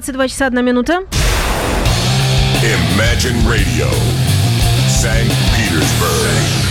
22 часа 1 минута. Imagine Radio, St. Petersburg.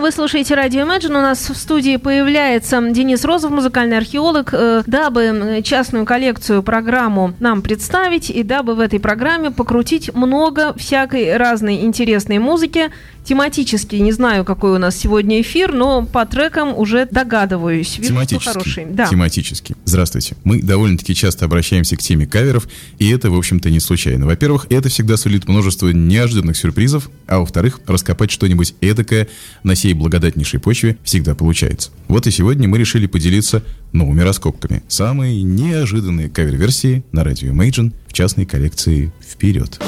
Вы слушаете радио Imagine. У нас в студии появляется Денис Розов, музыкальный археолог, э, дабы частную коллекцию, программу нам представить и дабы в этой программе покрутить много всякой разной интересной музыки, тематически не знаю, какой у нас сегодня эфир, но по трекам уже догадываюсь. Вижу, тематически. Хороший. Да. Тематически. Здравствуйте. Мы довольно-таки часто обращаемся к теме каверов, и это, в общем-то, не случайно. Во-первых, это всегда сулит множество неожиданных сюрпризов, а во-вторых, раскопать что-нибудь эдакое на сей благодатнейшей почве всегда получается. Вот и сегодня мы решили поделиться новыми раскопками. Самые неожиданные кавер-версии на радио Imagine в частной коллекции «Вперед!».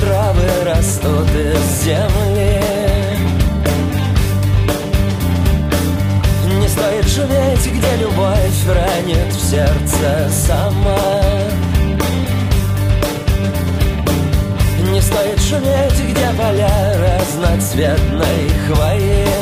травы растут из земли. Не стоит шуметь, где любовь ранит в сердце сама. Не стоит шуметь, где поля разноцветной хвои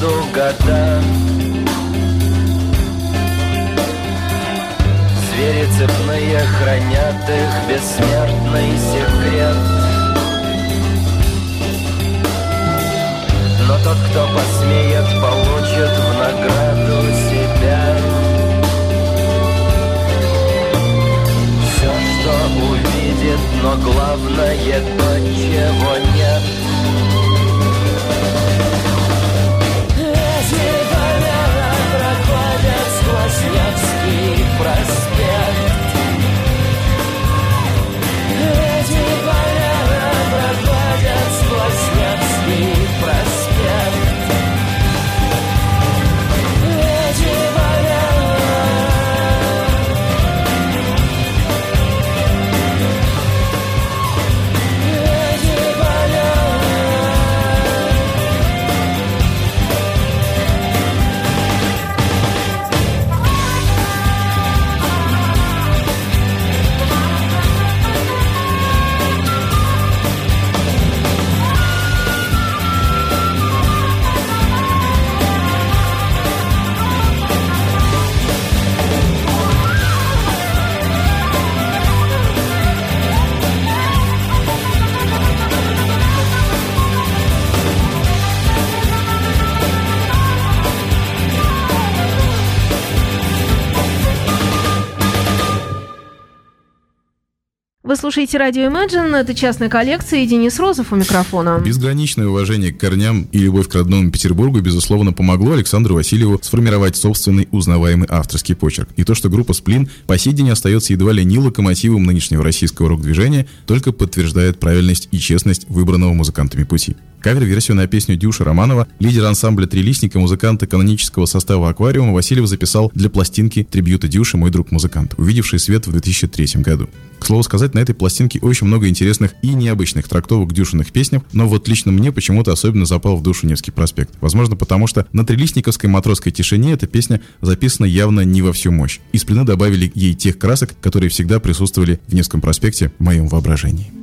году года Звери цепные хранят их бессмертный секрет. Но тот, кто посмеет, получит в награду себя. Все, что увидит, но главное то, чего нет. Вы слушаете радио Imagine, это частная коллекция, и Денис Розов у микрофона. Безграничное уважение к корням и любовь к родному Петербургу, безусловно, помогло Александру Васильеву сформировать собственный узнаваемый авторский почерк. И то, что группа «Сплин» по сей день остается едва ли не локомотивом нынешнего российского рок-движения, только подтверждает правильность и честность выбранного музыкантами пути. Кавер-версию на песню Дюши Романова, лидер ансамбля «Трилистника», музыканта канонического состава «Аквариума» Васильев записал для пластинки трибьюта Дюши «Мой друг-музыкант», увидевший свет в 2003 году. К слову сказать, на этой пластинке очень много интересных и необычных трактовок Дюшиных песнях, но вот лично мне почему-то особенно запал в душу Невский проспект. Возможно, потому что на трилистниковской матросской тишине эта песня записана явно не во всю мощь. Из плены добавили ей тех красок, которые всегда присутствовали в Невском проспекте в моем воображении.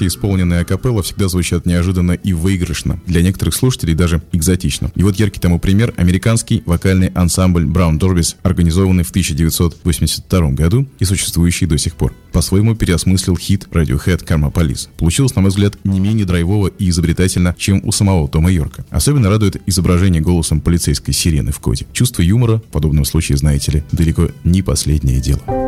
Кавер-версии, исполненные акапелла, всегда звучат неожиданно и выигрышно. Для некоторых слушателей даже экзотично. И вот яркий тому пример – американский вокальный ансамбль Brown Dorbis, организованный в 1982 году и существующий до сих пор. По-своему переосмыслил хит Radiohead Karma Police. Получилось, на мой взгляд, не менее драйвово и изобретательно, чем у самого Тома Йорка. Особенно радует изображение голосом полицейской сирены в коде. Чувство юмора, в подобном случае, знаете ли, далеко не последнее дело.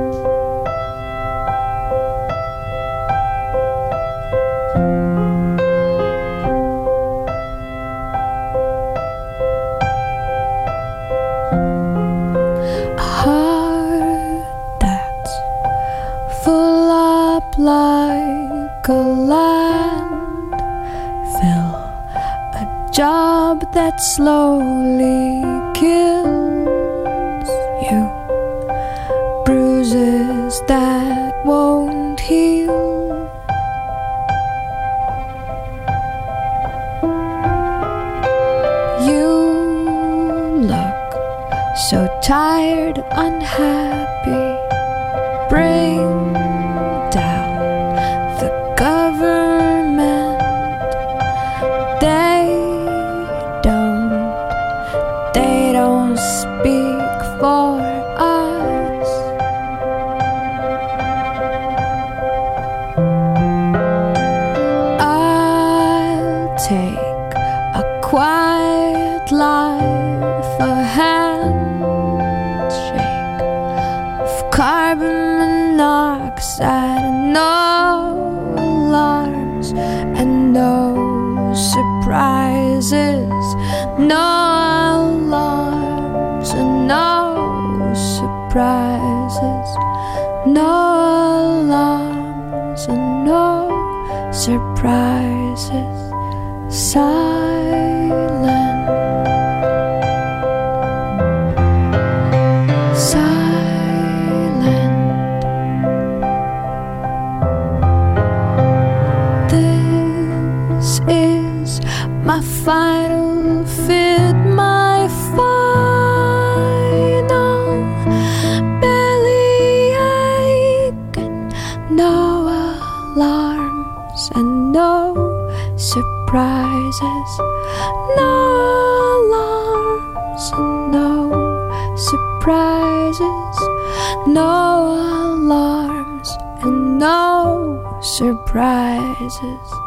sizes.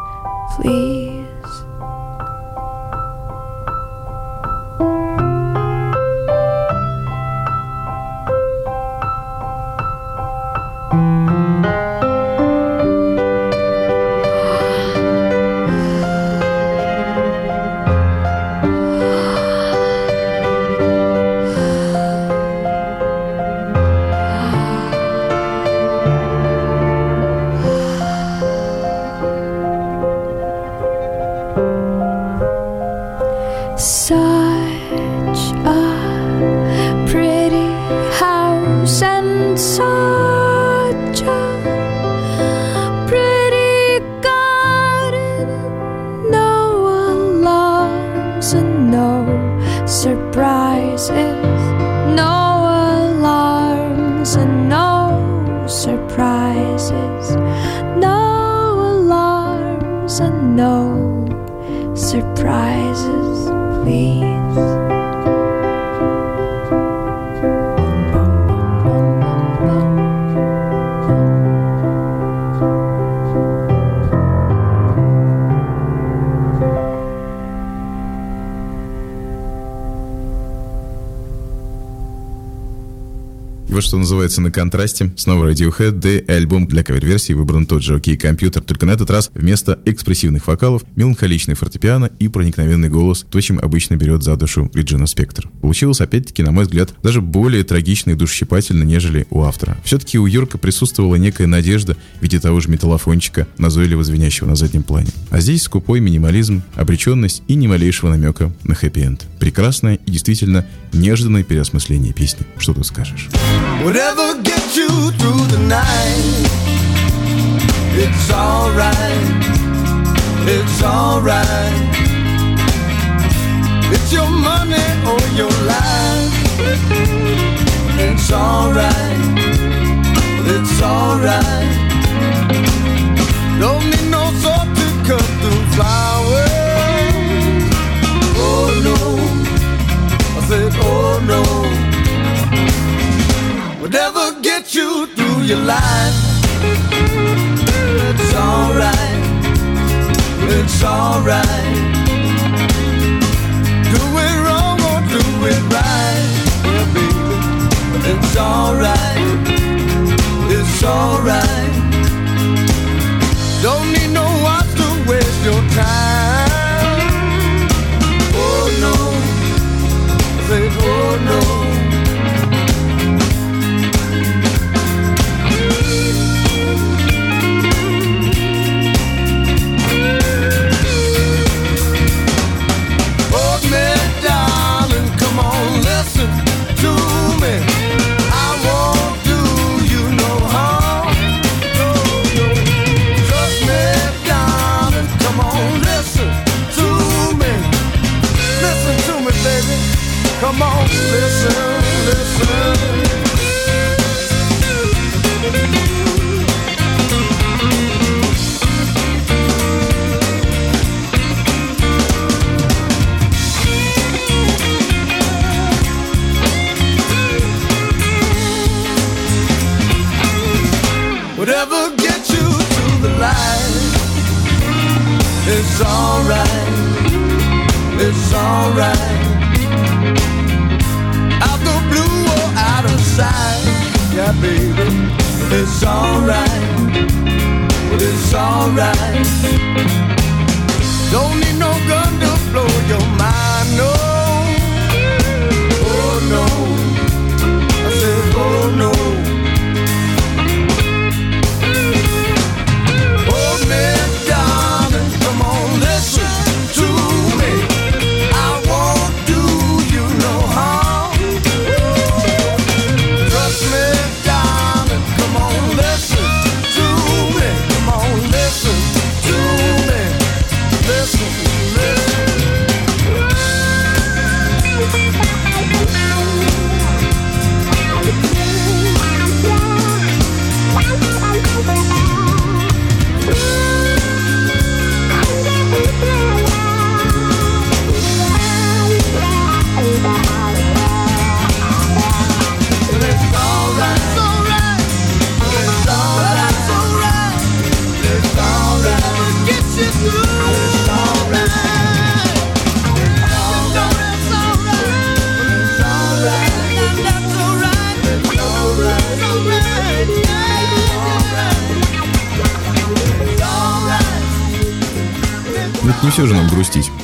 breeze. Что называется, на контрасте. Снова Radiohead, да и альбом для кавер-версии выбран тот же окей компьютер, только на этот раз вместо экспрессивных вокалов меланхоличный фортепиано и проникновенный голос, то, чем обычно берет за душу Реджина Спектр. Получилось, опять-таки, на мой взгляд, даже более трагично и душесчипательно, нежели у автора. Все-таки у Йорка присутствовала некая надежда в виде того же металлофончика, назойливо звенящего на заднем плане. А здесь скупой минимализм, обреченность и ни малейшего намека на хэппи-энд. Прекрасное и действительно неожиданное переосмысление песни. Что тут скажешь? Whatever gets you through the night, it's alright. It's alright. It's your money or your life. It's alright. It's alright. You through your life, it's alright. It's alright. Do it wrong or do it right, yeah, baby. It's alright. It's alright. Don't need no watch to waste your time.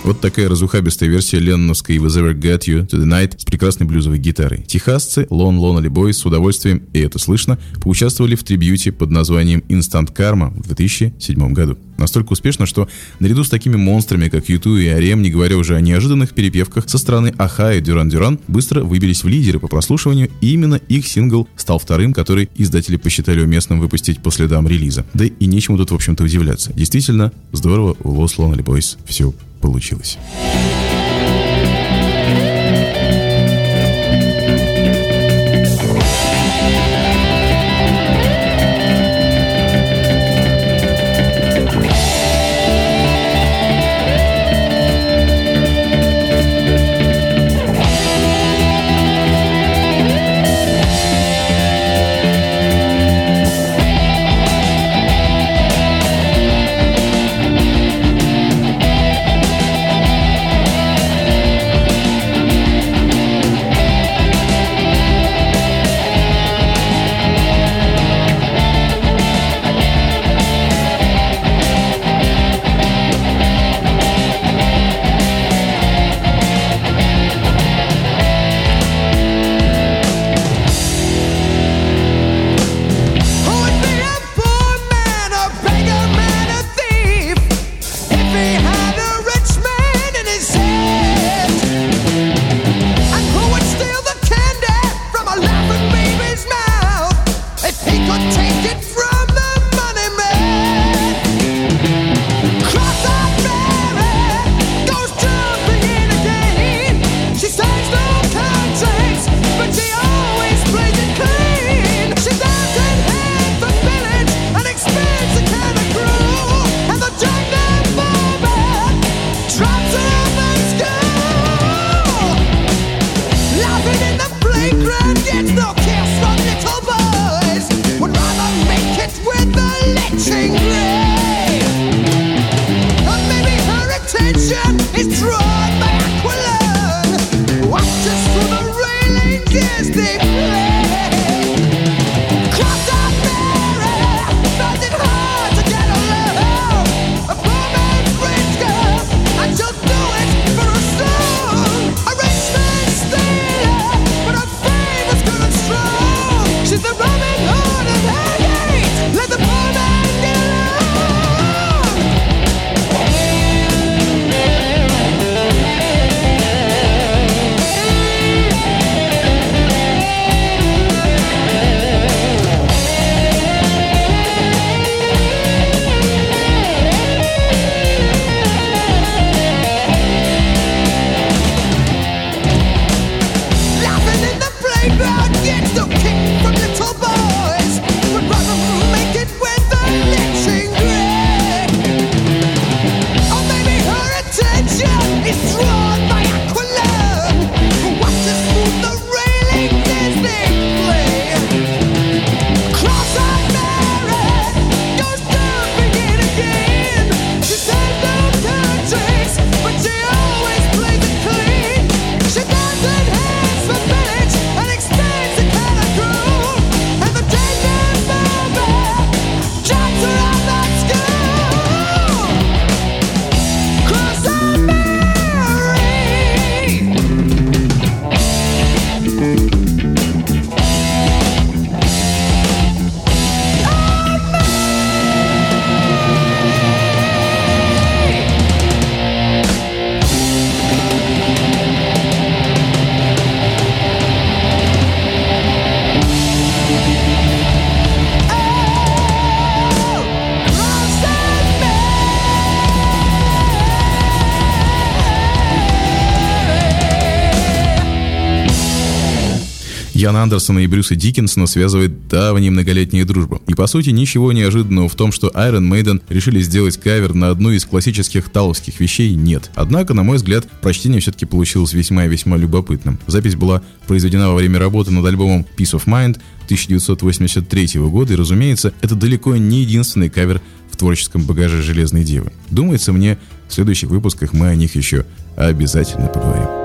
Вот такая разухабистая версия ленноновской «If Ever Get You to the Night» с прекрасной блюзовой гитарой. Техасцы Lon Lonely Boys с удовольствием, и это слышно, поучаствовали в трибьюте под названием «Instant Karma» в 2007 году. Настолько успешно, что наряду с такими монстрами, как Юту и Арем, не говоря уже о неожиданных перепевках со стороны Аха и Дюран Дюран, быстро выбились в лидеры по прослушиванию, и именно их сингл стал вторым, который издатели посчитали уместным выпустить по следам релиза. Да и нечему тут, в общем-то, удивляться. Действительно, здорово у Lost Lonely Boys все получилось. Яна Андерсона и Брюса Диккенсона связывает давняя многолетняя дружба. И по сути ничего неожиданного в том, что Iron Maiden решили сделать кавер на одну из классических таловских вещей нет. Однако, на мой взгляд, прочтение все-таки получилось весьма и весьма любопытным. Запись была произведена во время работы над альбомом Peace of Mind 1983 года, и, разумеется, это далеко не единственный кавер в творческом багаже «Железной девы». Думается мне, в следующих выпусках мы о них еще обязательно поговорим.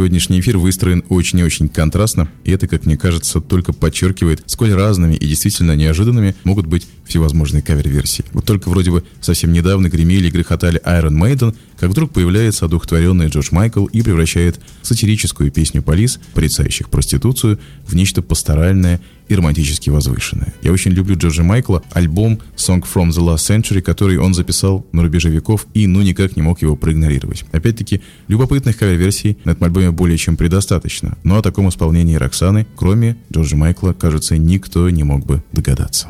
Сегодняшний эфир выстроен очень и очень контрастно, и это, как мне кажется, только подчеркивает, сколь разными и действительно неожиданными могут быть всевозможные кавер-версии. Вот только вроде бы совсем недавно гремели и грохотали Iron Maiden, как вдруг появляется одухотворенный Джордж Майкл и превращает сатирическую песню полис, порицающих проституцию, в нечто пасторальное и романтически возвышенное. Я очень люблю Джорджа Майкла, альбом Song from the Last Century, который он записал на рубеже веков и ну никак не мог его проигнорировать. Опять-таки, любопытных кавер-версий на этом альбоме более чем предостаточно, но о таком исполнении Роксаны, кроме Джорджа Майкла, кажется, никто не мог бы догадаться.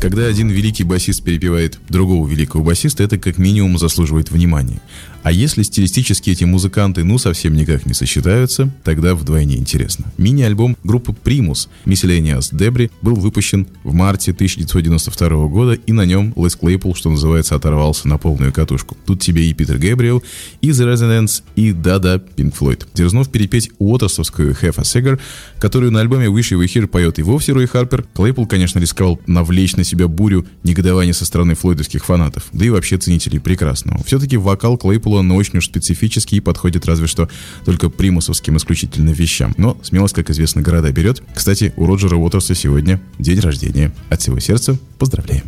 Когда один великий басист перепевает другого великого басиста, это как минимум заслуживает внимания. А если стилистически эти музыканты ну совсем никак не сочетаются, тогда вдвойне интересно. Мини-альбом группы Primus Miscellaneous Debris был выпущен в марте 1992 года, и на нем Лес Клейпл, что называется, оторвался на полную катушку. Тут тебе и Питер Гэбриэл, и The Resonance, и да-да, Pink Floyd. Дерзнув перепеть уотерсовскую a Cigar, которую на альбоме Wish You Here поет и вовсе Рой Харпер, Клейпл, конечно, рисковал навлечь на себя бурю негодования со стороны флойдовских фанатов, да и вообще ценителей прекрасного. Все-таки вокал Клейпула, но очень уж специфический и подходит разве что только примусовским исключительно вещам. Но смелость, как известно, города берет. Кстати, у Роджера Уотерса сегодня день рождения. От всего сердца поздравляем.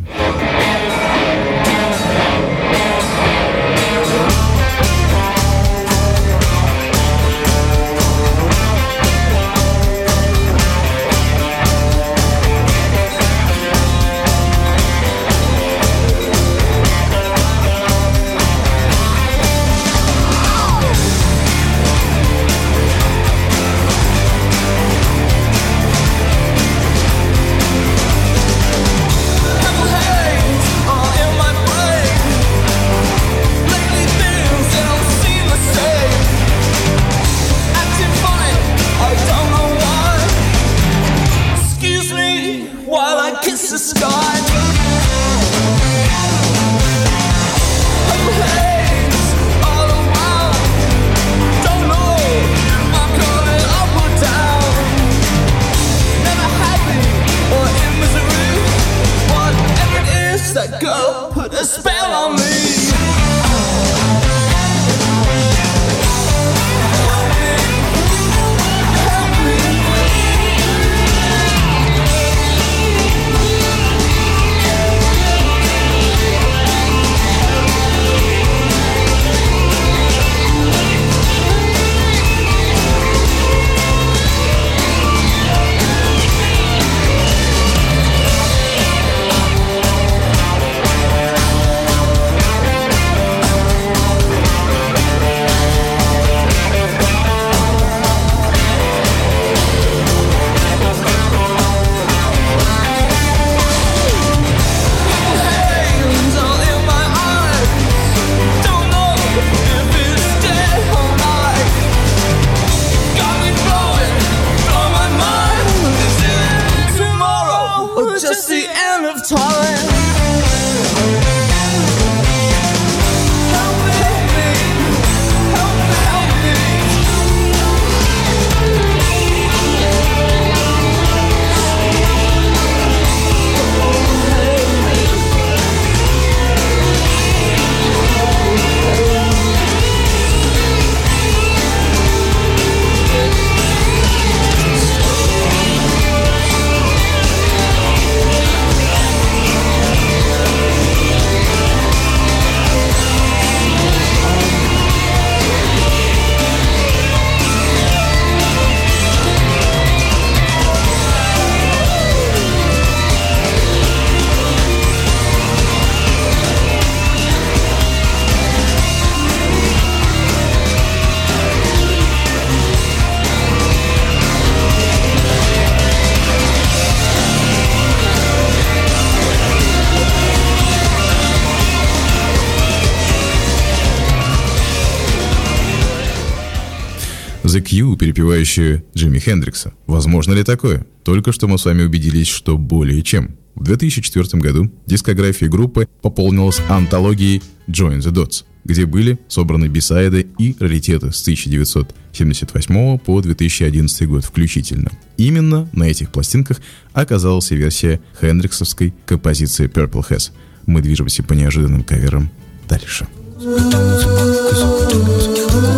The Q, перепевающие Джимми Хендрикса. Возможно ли такое? Только что мы с вами убедились, что более чем. В 2004 году дискография группы пополнилась антологией Join the Dots, где были собраны бисайды и раритеты с 1978 по 2011 год включительно. Именно на этих пластинках оказалась версия хендриксовской композиции Purple Has. Мы движемся по неожиданным каверам дальше. You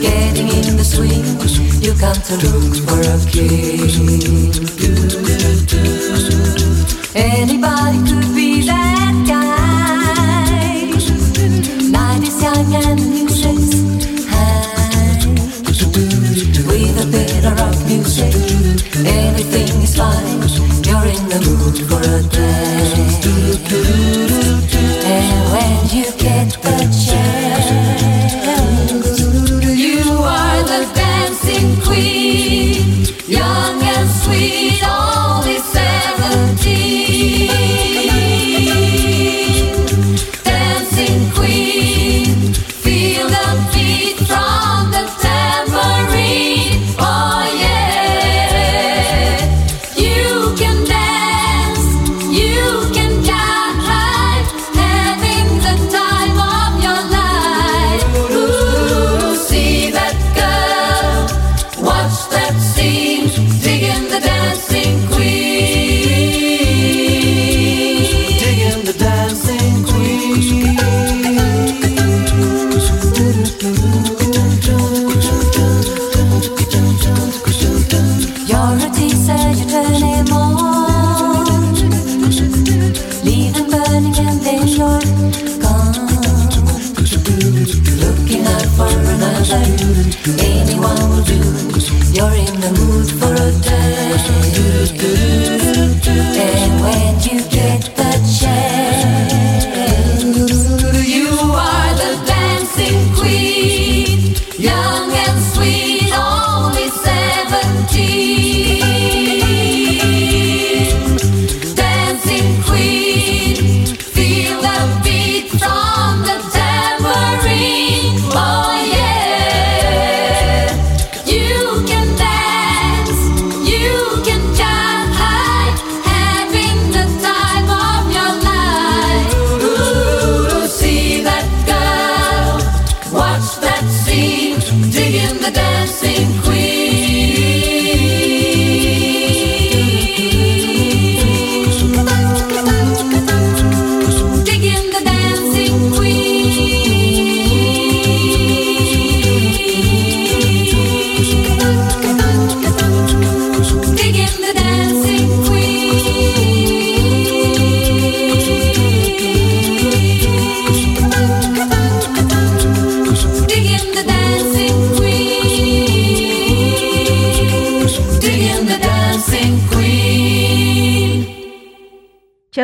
Getting in the swing, you come to look for a king. Anybody could be that guy. Night is young and music's high. With a bit of rock music, anything is fine. You're in the mood for a dance.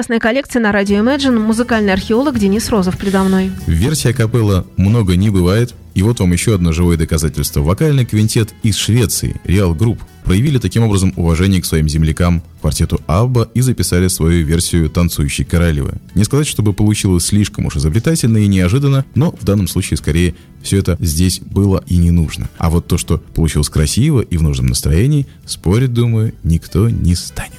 Частная коллекция на радио Imagine. Музыкальный археолог Денис Розов предо мной. Версия капелла «Много не бывает». И вот вам еще одно живое доказательство. Вокальный квинтет из Швеции, Real Group, проявили таким образом уважение к своим землякам, квартету Абба и записали свою версию «Танцующей королевы». Не сказать, чтобы получилось слишком уж изобретательно и неожиданно, но в данном случае скорее все это здесь было и не нужно. А вот то, что получилось красиво и в нужном настроении, спорить, думаю, никто не станет.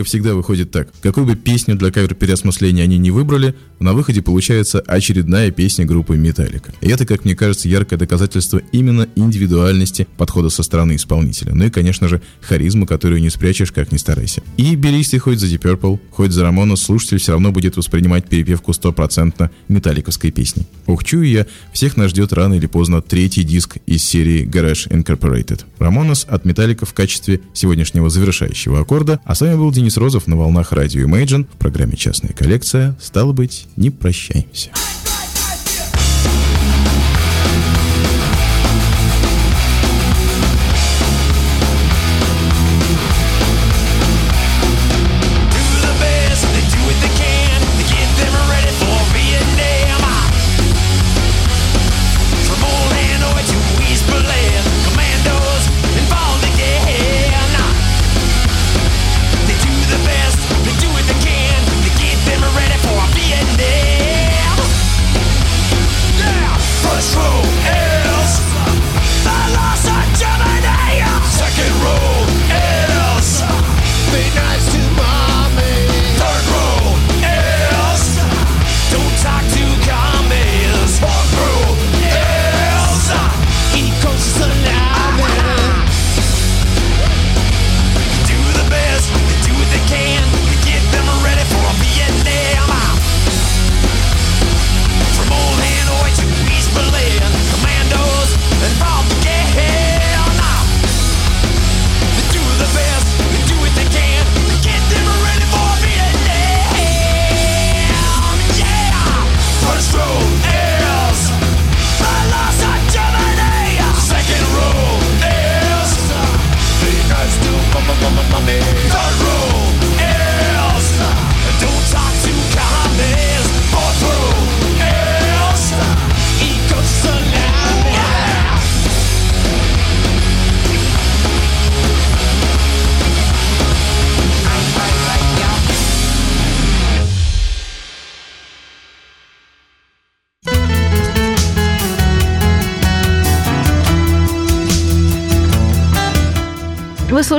Металлика всегда выходит так. Какую бы песню для кавер-переосмысления они не выбрали, на выходе получается очередная песня группы Металлика. И это, как мне кажется, яркое доказательство именно индивидуальности подхода со стороны исполнителя. Ну и, конечно же, харизма, которую не спрячешь, как ни старайся. И берись ты хоть за Deep Purple, хоть за Рамона, слушатель все равно будет воспринимать перепевку стопроцентно металликовской песни. Ух, чую я, всех нас ждет рано или поздно третий диск из серии Garage Incorporated. Рамонос от Металлика в качестве сегодняшнего завершающего аккорда, а с вами был Денис Розов на волнах радио Imagine в программе «Частная коллекция». Стало быть, не прощаемся.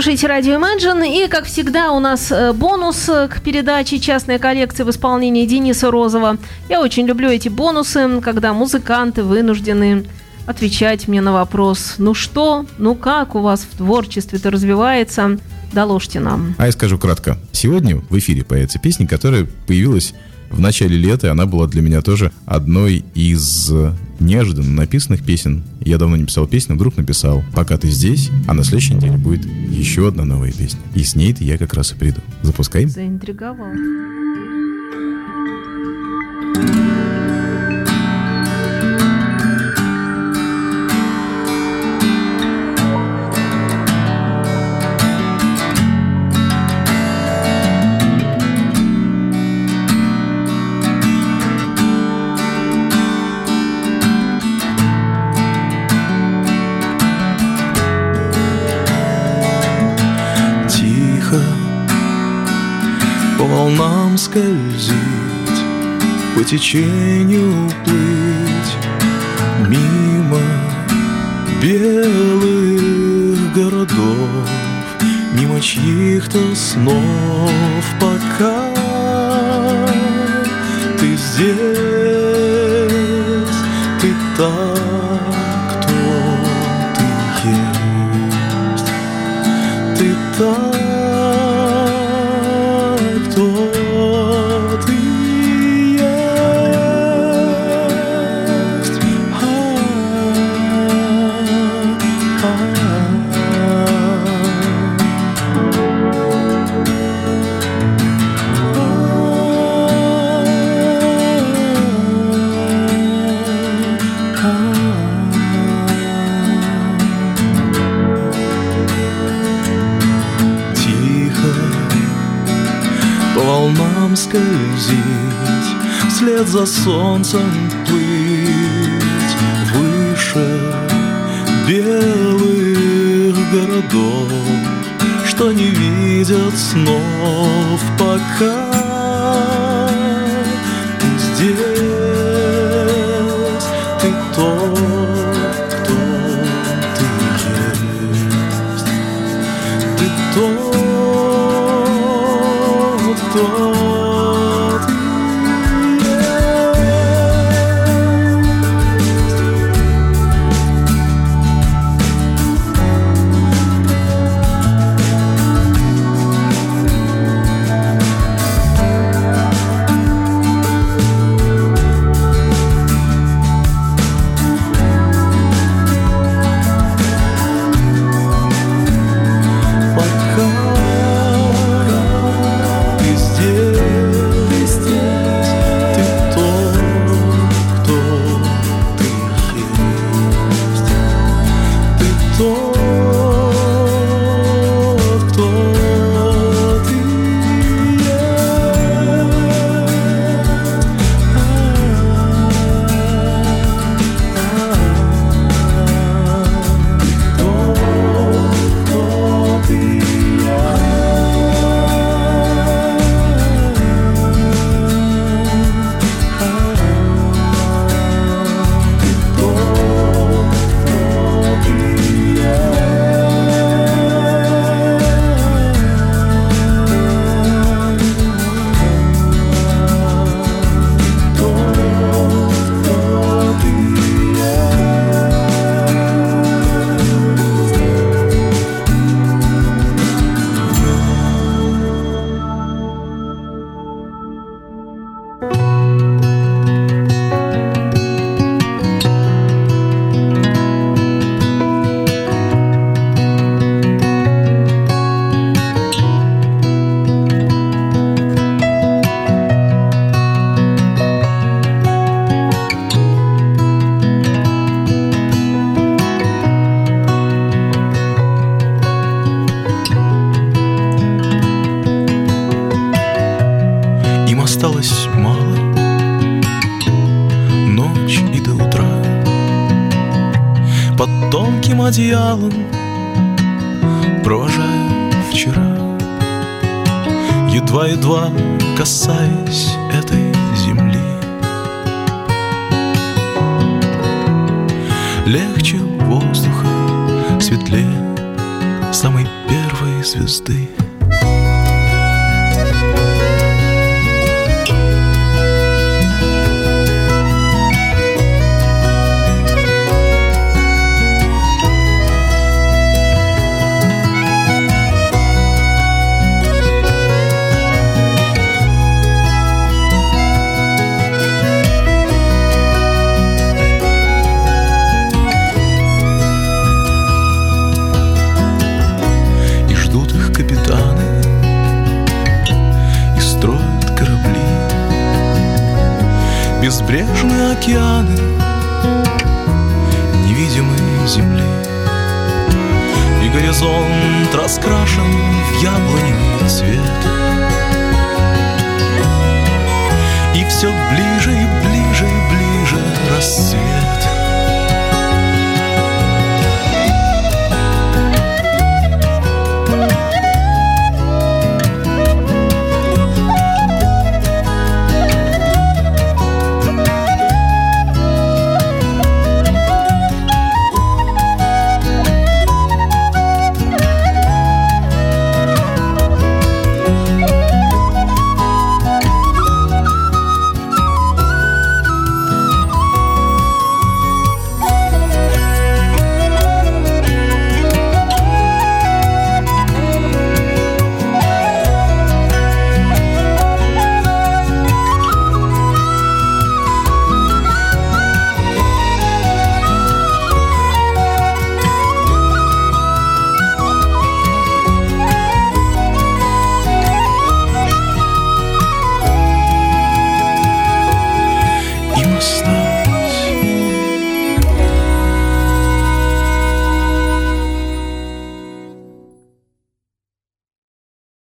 Слушаете радио Imagine, и, как всегда, у нас э, бонус э, к передаче «Частная коллекция» в исполнении Дениса Розова. Я очень люблю эти бонусы, когда музыканты вынуждены отвечать мне на вопрос «Ну что? Ну как у вас в творчестве-то развивается?» Доложьте нам. А я скажу кратко. Сегодня в эфире появится песня, которая появилась в начале лета, и она была для меня тоже одной из неожиданно написанных песен. Я давно не писал песню, вдруг написал «Пока ты здесь», а на следующей неделе будет еще одна новая песня. И с ней-то я как раз и приду. Запускаем? Заинтриговал. Thank волнам скользить, по течению плыть Мимо белых городов Мимо чьих-то снов. Пока ты здесь Ты так, скользить, Вслед за солнцем плыть Выше белых городов, Что не видят снов пока одеялом. Провожаю вчера Едва-едва касаясь этой земли. Легче воздуха, светлее Самой первой звезды океаны Невидимые земли. И горизонт раскрашен в яблоневый цвет. И все ближе